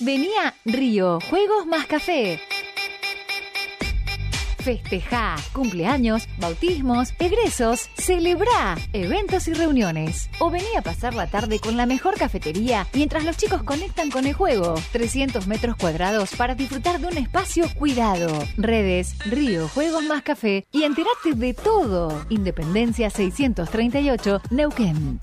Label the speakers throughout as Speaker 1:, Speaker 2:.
Speaker 1: Venía Río, Juegos más Café. Festeja, cumpleaños, bautismos, egresos, celebra, eventos y reuniones. O vení a pasar la tarde con la mejor cafetería mientras los chicos conectan con el juego. 300 metros cuadrados para disfrutar de un espacio cuidado. Redes, Río, Juegos más Café y enterate de todo. Independencia 638, Neuquén.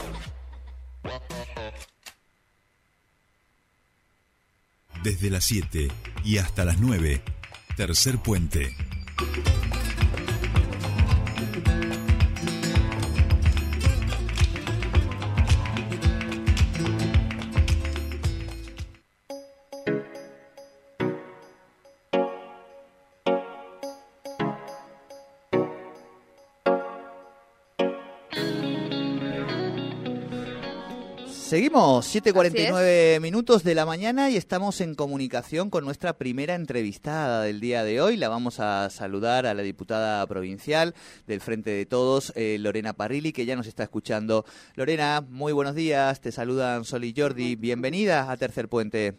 Speaker 2: Desde las 7 y hasta las 9, tercer puente.
Speaker 3: Seguimos, 7.49 minutos de la mañana y estamos en comunicación con nuestra primera entrevistada del día de hoy. La vamos a saludar a la diputada provincial del Frente de Todos, eh, Lorena Parrilli, que ya nos está escuchando. Lorena, muy buenos días, te saludan Sol y Jordi. Bienvenida a Tercer Puente.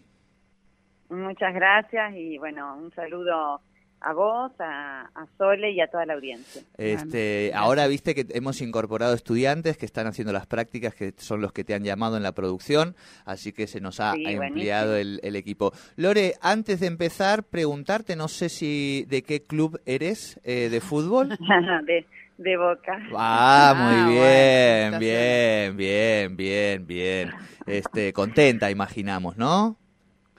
Speaker 4: Muchas gracias y bueno, un saludo a vos, a, Sole y a toda la audiencia.
Speaker 3: Este, ahora viste que hemos incorporado estudiantes que están haciendo las prácticas, que son los que te han llamado en la producción, así que se nos ha empleado el, equipo. Lore, antes de empezar, preguntarte, no sé si de qué club eres eh, de fútbol.
Speaker 4: de, Boca.
Speaker 3: Ah, muy bien, bien, bien, bien, bien. Este, contenta, imaginamos, ¿no?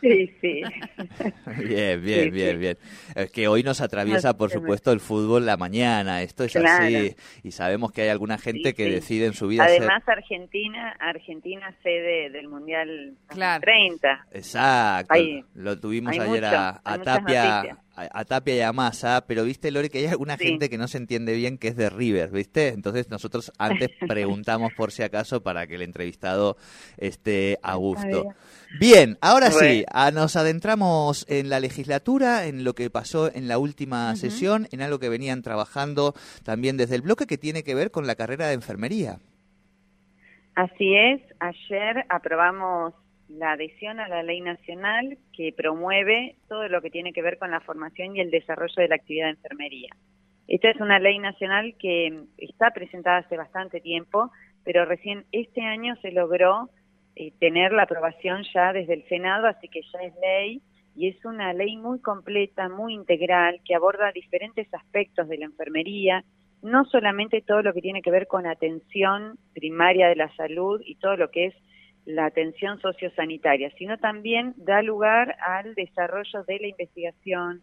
Speaker 4: Sí, sí.
Speaker 3: bien, bien, bien, bien. Es que hoy nos atraviesa, por supuesto, el fútbol la mañana. Esto es así. Y sabemos que hay alguna gente que decide en su vida.
Speaker 4: Además, Argentina, Argentina sede del Mundial 30.
Speaker 3: Exacto. Lo tuvimos ayer a, Tapia a, Tapia y a Massa, pero viste, Lore, que hay alguna gente que no se entiende bien que es de River, ¿viste? Entonces nosotros antes preguntamos por si acaso para que el entrevistado esté a gusto. Bien, ahora sí, nos adentramos en la legislatura, en lo que pasó en la última sesión, en algo que venían trabajando también desde el bloque que tiene que ver con la carrera de enfermería.
Speaker 4: Así es, ayer aprobamos la adhesión a la ley nacional que promueve todo lo que tiene que ver con la formación y el desarrollo de la actividad de enfermería. Esta es una ley nacional que está presentada hace bastante tiempo, pero recién este año se logró eh, tener la aprobación ya desde el Senado, así que ya es ley y es una ley muy completa, muy integral, que aborda diferentes aspectos de la enfermería, no solamente todo lo que tiene que ver con atención primaria de la salud y todo lo que es la atención sociosanitaria, sino también da lugar al desarrollo de la investigación,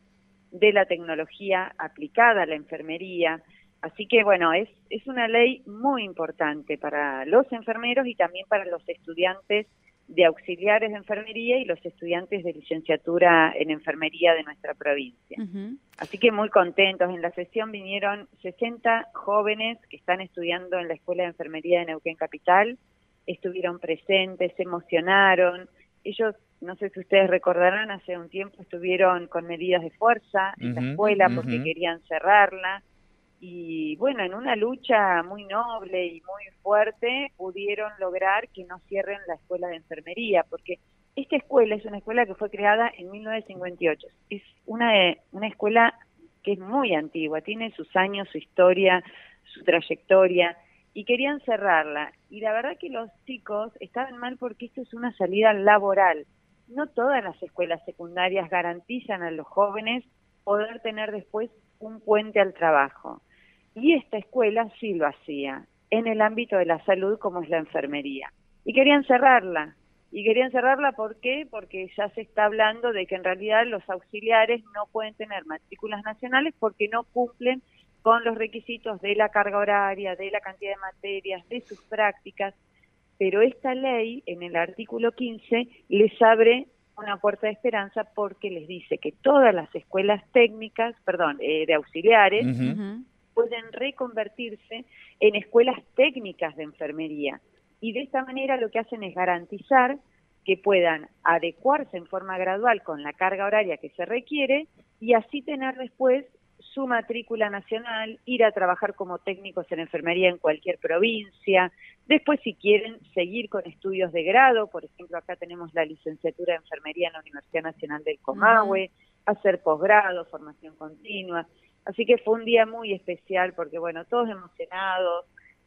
Speaker 4: de la tecnología aplicada a la enfermería. Así que, bueno, es, es una ley muy importante para los enfermeros y también para los estudiantes de auxiliares de enfermería y los estudiantes de licenciatura en enfermería de nuestra provincia. Así que muy contentos. En la sesión vinieron 60 jóvenes que están estudiando en la Escuela de Enfermería de Neuquén Capital estuvieron presentes, se emocionaron. Ellos, no sé si ustedes recordarán, hace un tiempo estuvieron con medidas de fuerza en la escuela porque querían cerrarla. Y bueno, en una lucha muy noble y muy fuerte pudieron lograr que no cierren la escuela de enfermería, porque esta escuela es una escuela que fue creada en 1958. Es una, una escuela que es muy antigua, tiene sus años, su historia, su trayectoria y querían cerrarla. Y la verdad que los chicos estaban mal porque esto es una salida laboral. No todas las escuelas secundarias garantizan a los jóvenes poder tener después un puente al trabajo. Y esta escuela sí lo hacía, en el ámbito de la salud como es la enfermería. Y querían cerrarla. Y querían cerrarla ¿por qué? Porque ya se está hablando de que en realidad los auxiliares no pueden tener matrículas nacionales porque no cumplen con los requisitos de la carga horaria, de la cantidad de materias, de sus prácticas, pero esta ley en el artículo 15 les abre una puerta de esperanza porque les dice que todas las escuelas técnicas, perdón, eh, de auxiliares, pueden reconvertirse en escuelas técnicas de enfermería. Y de esta manera lo que hacen es garantizar que puedan adecuarse en forma gradual con la carga horaria que se requiere y así tener después su matrícula nacional, ir a trabajar como técnicos en enfermería en cualquier provincia. Después, si quieren seguir con estudios de grado, por ejemplo, acá tenemos la licenciatura de enfermería en la Universidad Nacional del Comahue, hacer posgrado, formación continua. Así que fue un día muy especial porque, bueno, todos emocionados,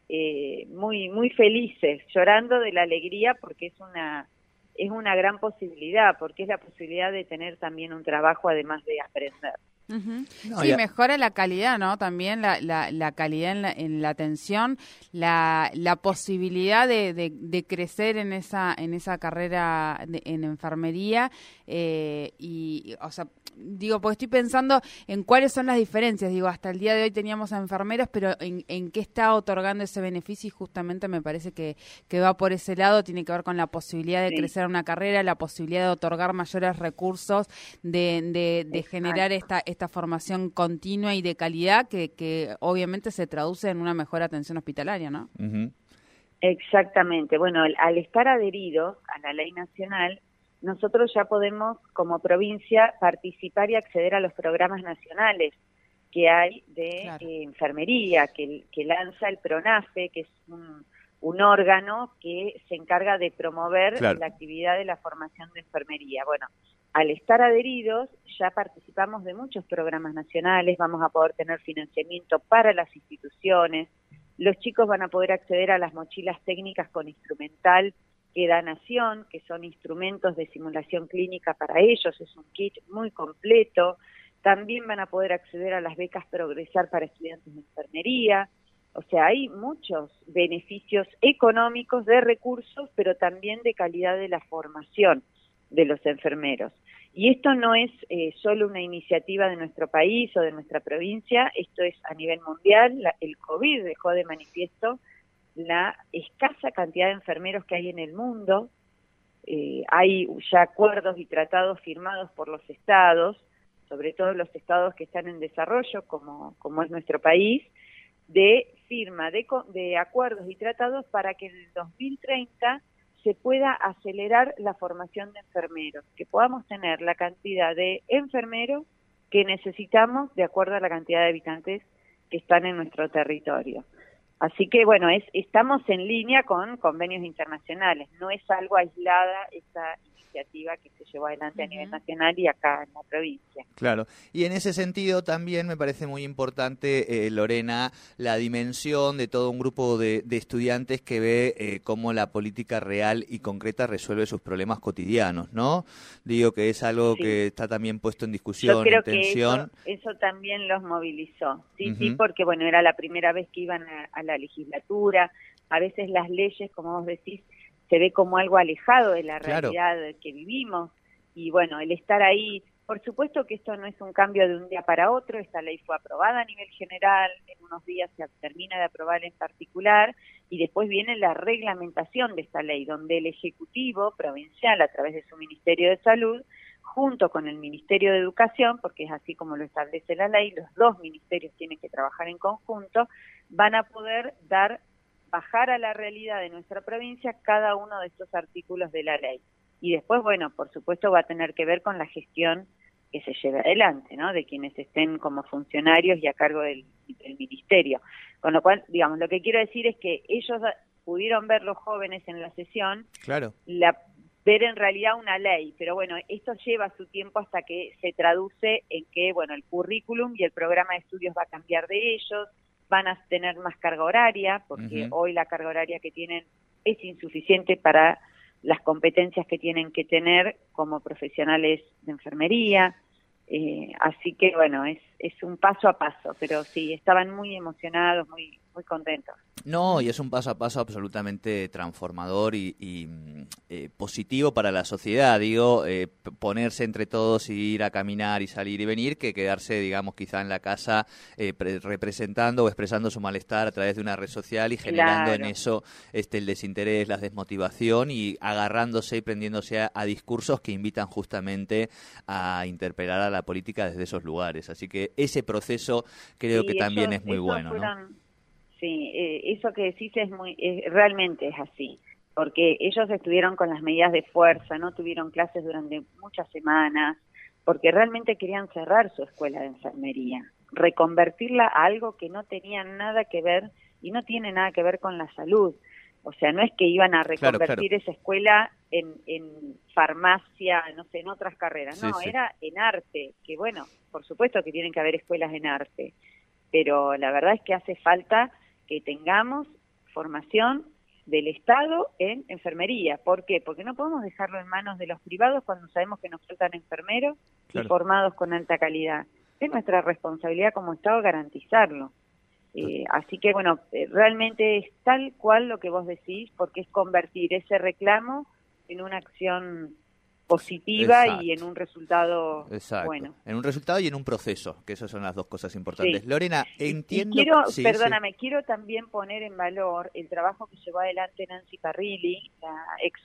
Speaker 4: eh, muy, muy felices, llorando de la alegría porque es una es una gran posibilidad, porque es la posibilidad de tener también un trabajo además de aprender.
Speaker 5: Sí, mejora la calidad, ¿no? También la, la, calidad en la, en la atención, la, la posibilidad de, de, crecer en esa, en esa carrera en enfermería eh, y, o sea, digo, porque estoy pensando en cuáles son las diferencias. Digo, hasta el día de hoy teníamos a enfermeros, pero en, en qué está otorgando ese beneficio y justamente me parece que, que va por ese lado, tiene que ver con la posibilidad de crecer una carrera, la posibilidad de otorgar mayores recursos, de, de, generar esta, esta formación continua y de calidad que, que obviamente se traduce en una mejor atención hospitalaria, ¿no?
Speaker 4: Exactamente. Bueno, al estar adheridos a la ley nacional, nosotros ya podemos como provincia participar y acceder a los programas nacionales que hay de eh, enfermería, que, que, lanza el PRONAFE, que es un, órgano que se encarga de promover la actividad de la formación de enfermería. Bueno, al estar adheridos ya participamos de muchos programas nacionales, vamos a poder tener financiamiento para las instituciones, los chicos van a poder acceder a las mochilas técnicas con instrumental que da Nación, que son instrumentos de simulación clínica para ellos, es un kit muy completo. También van a poder acceder a las becas Progresar para estudiantes de enfermería. O sea, hay muchos beneficios económicos de recursos, pero también de calidad de la formación de los enfermeros. Y esto no es eh, solo una iniciativa de nuestro país o de nuestra provincia, esto es a nivel mundial. el COVID dejó de manifiesto la escasa cantidad de enfermeros que hay en el mundo. Eh, hay ya acuerdos y tratados firmados por los estados, sobre todo los estados que están en desarrollo, como, como es nuestro país, de firma de, de acuerdos y tratados para que en el 2030 se pueda acelerar la formación de enfermeros, que podamos tener la cantidad de enfermeros que necesitamos de acuerdo a la cantidad de habitantes que están en nuestro territorio. Así que bueno, es, estamos en línea con convenios internacionales, no es algo aislada esa iniciativa que se llevó adelante a nivel nacional y acá en la provincia.
Speaker 3: Claro, y en ese sentido también me parece muy importante, eh, Lorena, la dimensión de todo un grupo de, estudiantes que ve eh, cómo la política real y concreta resuelve sus problemas cotidianos, ¿no? Digo que es algo que está también puesto en discusión,
Speaker 4: en
Speaker 3: tensión.
Speaker 4: eso, también los movilizó, sí, sí, porque bueno, era la primera vez que iban a la legislatura, a veces las leyes, como vos decís, se ve como algo alejado de la realidad que vivimos. Y bueno, el estar ahí, por supuesto que esto no es un cambio de un día para otro, esta ley fue aprobada a nivel general, en unos días se termina de aprobar en particular y después viene la reglamentación de esta ley, donde el Ejecutivo provincial, a través de su Ministerio de Salud, junto con el Ministerio de Educación, porque es así como lo establece la ley, los dos ministerios tienen que trabajar en conjunto, van a poder dar bajar a la realidad de nuestra provincia cada uno de estos artículos de la ley. Y después, bueno, por supuesto va a tener que ver con la gestión que se lleve adelante, ¿no? De quienes estén como funcionarios y a cargo del, ministerio. Con lo cual, digamos, lo que quiero decir es que ellos pudieron ver los jóvenes en la sesión,
Speaker 3: claro.
Speaker 4: la, ver en realidad una ley, pero bueno, esto lleva su tiempo hasta que se traduce en que, bueno, el currículum y el programa de estudios va a cambiar de ellos, van a tener más carga horaria, porque hoy la carga horaria que tienen es insuficiente para las competencias que tienen que tener como profesionales de enfermería. Eh, así que bueno, es, es un paso a paso, pero sí, estaban muy emocionados, muy, muy contentos.
Speaker 3: No, y es un paso a paso absolutamente transformador y, mm, eh, positivo para la sociedad, digo, eh, ponerse entre todos y ir a caminar y salir y venir, que quedarse, digamos, quizá en la casa eh, representando o expresando su malestar a través de una red social y generando en eso este el desinterés, la desmotivación y agarrándose y prendiéndose a, discursos que invitan justamente a interpelar a la política desde esos lugares. Así que ese proceso creo que también es muy bueno. ¿no?
Speaker 4: Sí, eh, eso que decís es muy, realmente es así, porque ellos estuvieron con las medidas de fuerza, no tuvieron clases durante muchas semanas, porque realmente querían cerrar su escuela de enfermería. reconvertirla a algo que no tenía nada que ver y no tiene nada que ver con la salud. O sea, no es que iban a reconvertir esa escuela en, en, farmacia, no sé, en otras carreras. no, era en arte, que bueno, por supuesto que tienen que haber escuelas en arte, pero la verdad es que hace falta que tengamos formación del Estado en enfermería. ¿Por qué? Porque no podemos dejarlo en manos de los privados cuando sabemos que nos faltan enfermeros y formados con alta calidad. Es nuestra responsabilidad como Estado garantizarlo. Eh, así que bueno, eh, realmente es tal cual lo que vos decís, porque es convertir ese reclamo en una acción positiva y en un resultado bueno.
Speaker 3: En un resultado y en un proceso, que esas son las dos cosas importantes. Lorena, entiendo...
Speaker 4: quiero, perdóname, quiero también poner en valor el trabajo que llevó adelante Nancy Carrilli, la ex,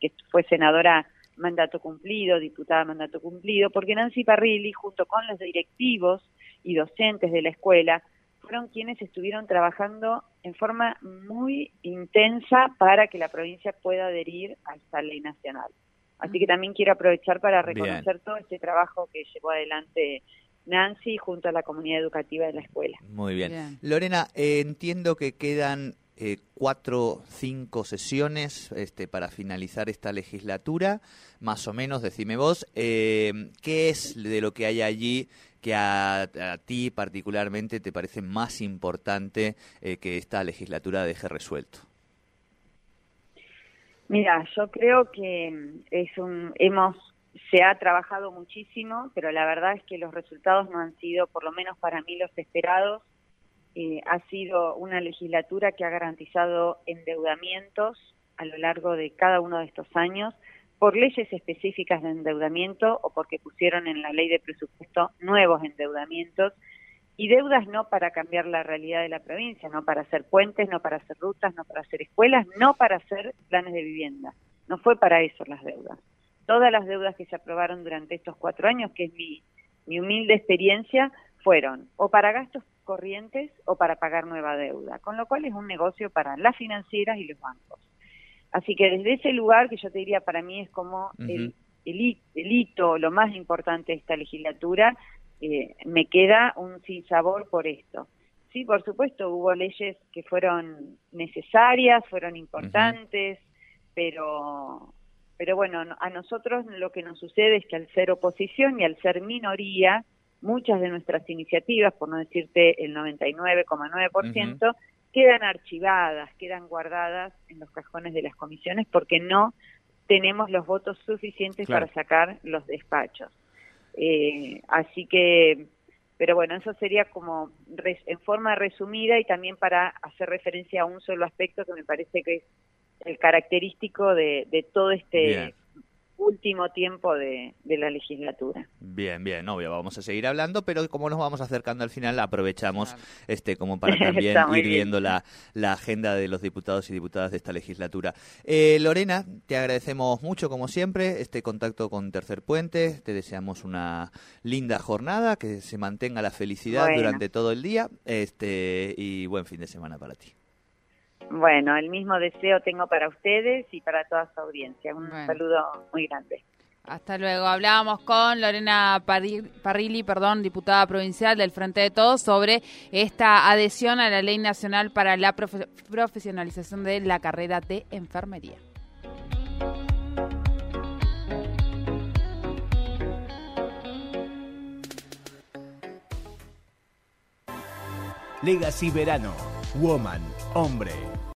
Speaker 4: que fue senadora mandato cumplido, diputada mandato cumplido, porque Nancy Parrilli, junto con los directivos y docentes de la escuela, fueron quienes estuvieron trabajando en forma muy intensa para que la provincia pueda adherir a esta ley nacional. Así que también quiero aprovechar para reconocer todo este trabajo que llevó adelante Nancy junto a la comunidad educativa de la escuela.
Speaker 3: Muy bien. Lorena, eh, entiendo que quedan eh, cuatro, cinco sesiones este, para finalizar esta legislatura, más o menos, decime vos, eh, ¿qué es de lo que hay allí que a, ti particularmente te parece más importante eh, que esta legislatura deje resuelto?
Speaker 4: Mira, yo creo que es un, hemos, se ha trabajado muchísimo, pero la verdad es que los resultados no han sido, por lo menos para mí, los esperados. Eh, ha sido una legislatura que ha garantizado endeudamientos a lo largo de cada uno de estos años por leyes específicas de endeudamiento o porque pusieron en la ley de presupuesto nuevos endeudamientos y deudas no para cambiar la realidad de la provincia, no para hacer puentes, no para hacer rutas, no para hacer escuelas, no para hacer planes de vivienda. No fue para eso las deudas. Todas las deudas que se aprobaron durante estos cuatro años, que es mi, mi humilde experiencia, fueron o para gastos corrientes o para pagar nueva deuda, con lo cual es un negocio para las financieras y los bancos. Así que desde ese lugar, que yo te diría para mí es como el, el, hito, lo más importante de esta legislatura, eh, me queda un sinsabor por esto. Sí, por supuesto, hubo leyes que fueron necesarias, fueron importantes, pero, pero bueno, a nosotros lo que nos sucede es que al ser oposición y al ser minoría, muchas de nuestras iniciativas, por no decirte el 99,9%, quedan archivadas, quedan guardadas en los cajones de las comisiones porque no tenemos los votos suficientes para sacar los despachos. Eh, así que, pero bueno, eso sería como en forma resumida y también para hacer referencia a un solo aspecto que me parece que es el característico de, de todo este último tiempo de, la legislatura.
Speaker 3: Bien, bien, obvio, vamos a seguir hablando, pero como nos vamos acercando al final, aprovechamos este como para también ir viendo la, la, agenda de los diputados y diputadas de esta legislatura. Eh, Lorena, te agradecemos mucho, como siempre, este contacto con Tercer Puente, te deseamos una linda jornada, que se mantenga la felicidad durante todo el día este y buen fin de semana para ti.
Speaker 4: Bueno, el mismo deseo tengo para ustedes y para toda su audiencia. Un saludo muy grande.
Speaker 5: Hasta luego. Hablábamos con Lorena Parrilli, perdón, diputada provincial del Frente de Todos, sobre esta adhesión a la Ley Nacional para la Profesionalización de la Carrera de Enfermería.
Speaker 6: Legacy Verano. Woman hombre.